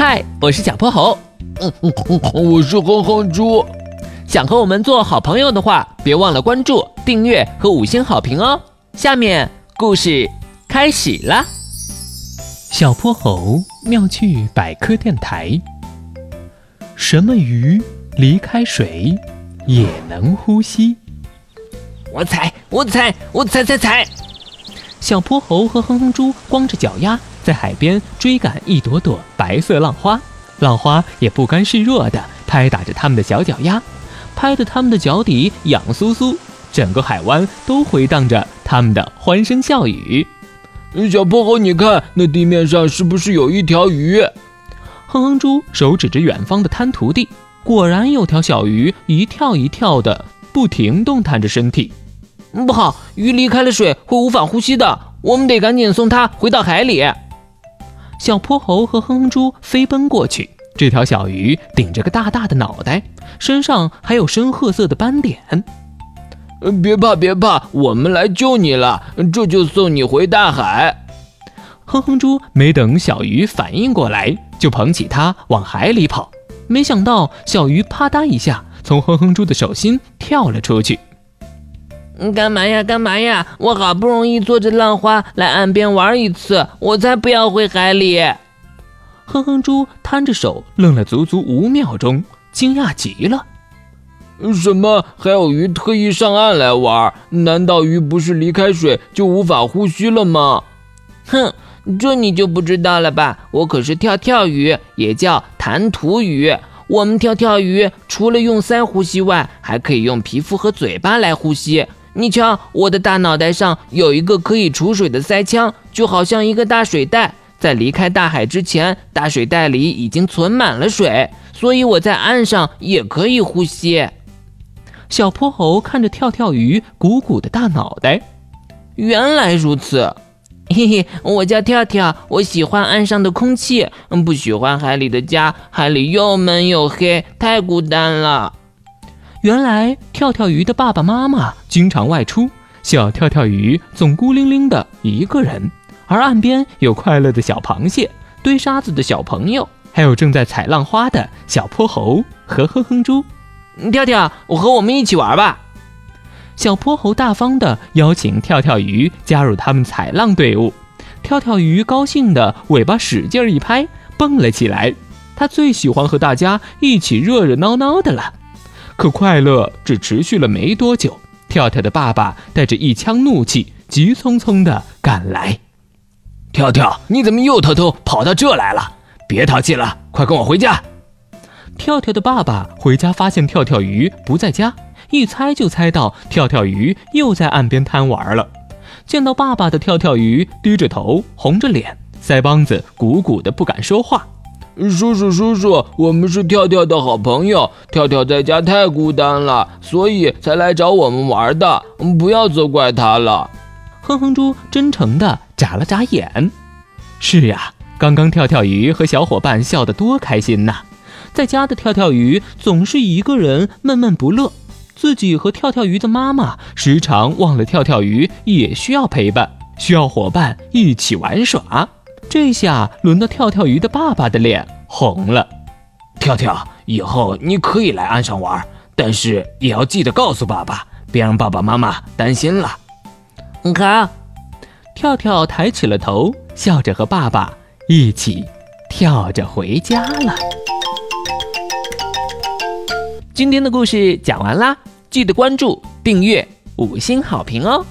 嗨，我是小泼猴。嗯嗯嗯，我是哼哼猪。想和我们做好朋友的话，别忘了关注、订阅和五星好评哦。下面故事开始了。小泼猴妙趣百科电台。什么鱼离开水也能呼吸？我踩，我踩，我踩踩踩！小泼猴和哼哼猪光着脚丫在海边追赶一朵朵白色浪花，浪花也不甘示弱地拍打着他们的小脚丫，拍得他们的脚底痒酥酥。整个海湾都回荡着他们的欢声笑语。小泼猴，你看那地面上是不是有一条鱼？哼哼猪手指着远方的滩涂地，果然有条小鱼一跳一跳的，不停动弹着身体。不好，鱼离开了水会无法呼吸的，我们得赶紧送它回到海里。小泼猴和哼哼猪飞奔过去，这条小鱼顶着个大大的脑袋，身上还有深褐色的斑点。别怕，别怕，我们来救你了，这就送你回大海。哼哼猪没等小鱼反应过来，就捧起它往海里跑。没想到小鱼啪嗒一下从哼哼猪的手心跳了出去。干嘛呀？干嘛呀？我好不容易坐着浪花来岸边玩一次，我才不要回海里！哼哼猪摊着手愣了足足五秒钟，惊讶极了。什么？还有鱼特意上岸来玩？难道鱼不是离开水就无法呼吸了吗？哼，这你就不知道了吧？我可是跳跳鱼，也叫弹涂鱼。我们跳跳鱼除了用鳃呼吸外，还可以用皮肤和嘴巴来呼吸。你瞧，我的大脑袋上有一个可以储水的塞腔，就好像一个大水袋。在离开大海之前，大水袋里已经存满了水，所以我在岸上也可以呼吸。小泼猴看着跳跳鱼鼓鼓的大脑袋，原来如此，嘿嘿，我叫跳跳，我喜欢岸上的空气，不喜欢海里的家，海里又闷又黑，太孤单了。原来跳跳鱼的爸爸妈妈经常外出，小跳跳鱼总孤零零的一个人，而岸边有快乐的小螃蟹、堆沙子的小朋友，还有正在采浪花的小泼猴和哼哼猪。跳跳，我和我们一起玩吧。小泼猴大方的邀请跳跳鱼加入他们采浪队伍。跳跳鱼高兴的尾巴使劲一拍，蹦了起来。他最喜欢和大家一起热热闹闹的了。可快乐只持续了没多久，跳跳的爸爸带着一腔怒气，急匆匆地赶来。跳跳，你怎么又偷偷跑到这来了？别淘气了，快跟我回家。跳跳的爸爸回家发现跳跳鱼不在家，一猜就猜到跳跳鱼又在岸边贪玩了。见到爸爸的跳跳鱼低着头，红着脸，腮帮子鼓鼓的，不敢说话。叔叔，叔叔，我们是跳跳的好朋友，跳跳在家太孤单了，所以才来找我们玩的。不要责怪他了。哼哼猪真诚地眨了眨眼。是呀，刚刚跳跳鱼和小伙伴笑得多开心呐。在家的跳跳鱼总是一个人闷闷不乐，自己和跳跳鱼的妈妈时常忘了跳跳鱼也需要陪伴，需要伙伴一起玩耍。这下轮到跳跳鱼的爸爸的脸红了。跳跳，以后你可以来岸上玩，但是也要记得告诉爸爸，别让爸爸妈妈担心了。好，跳跳抬起了头，笑着和爸爸一起跳着回家了。今天的故事讲完啦，记得关注、订阅、五星好评哦！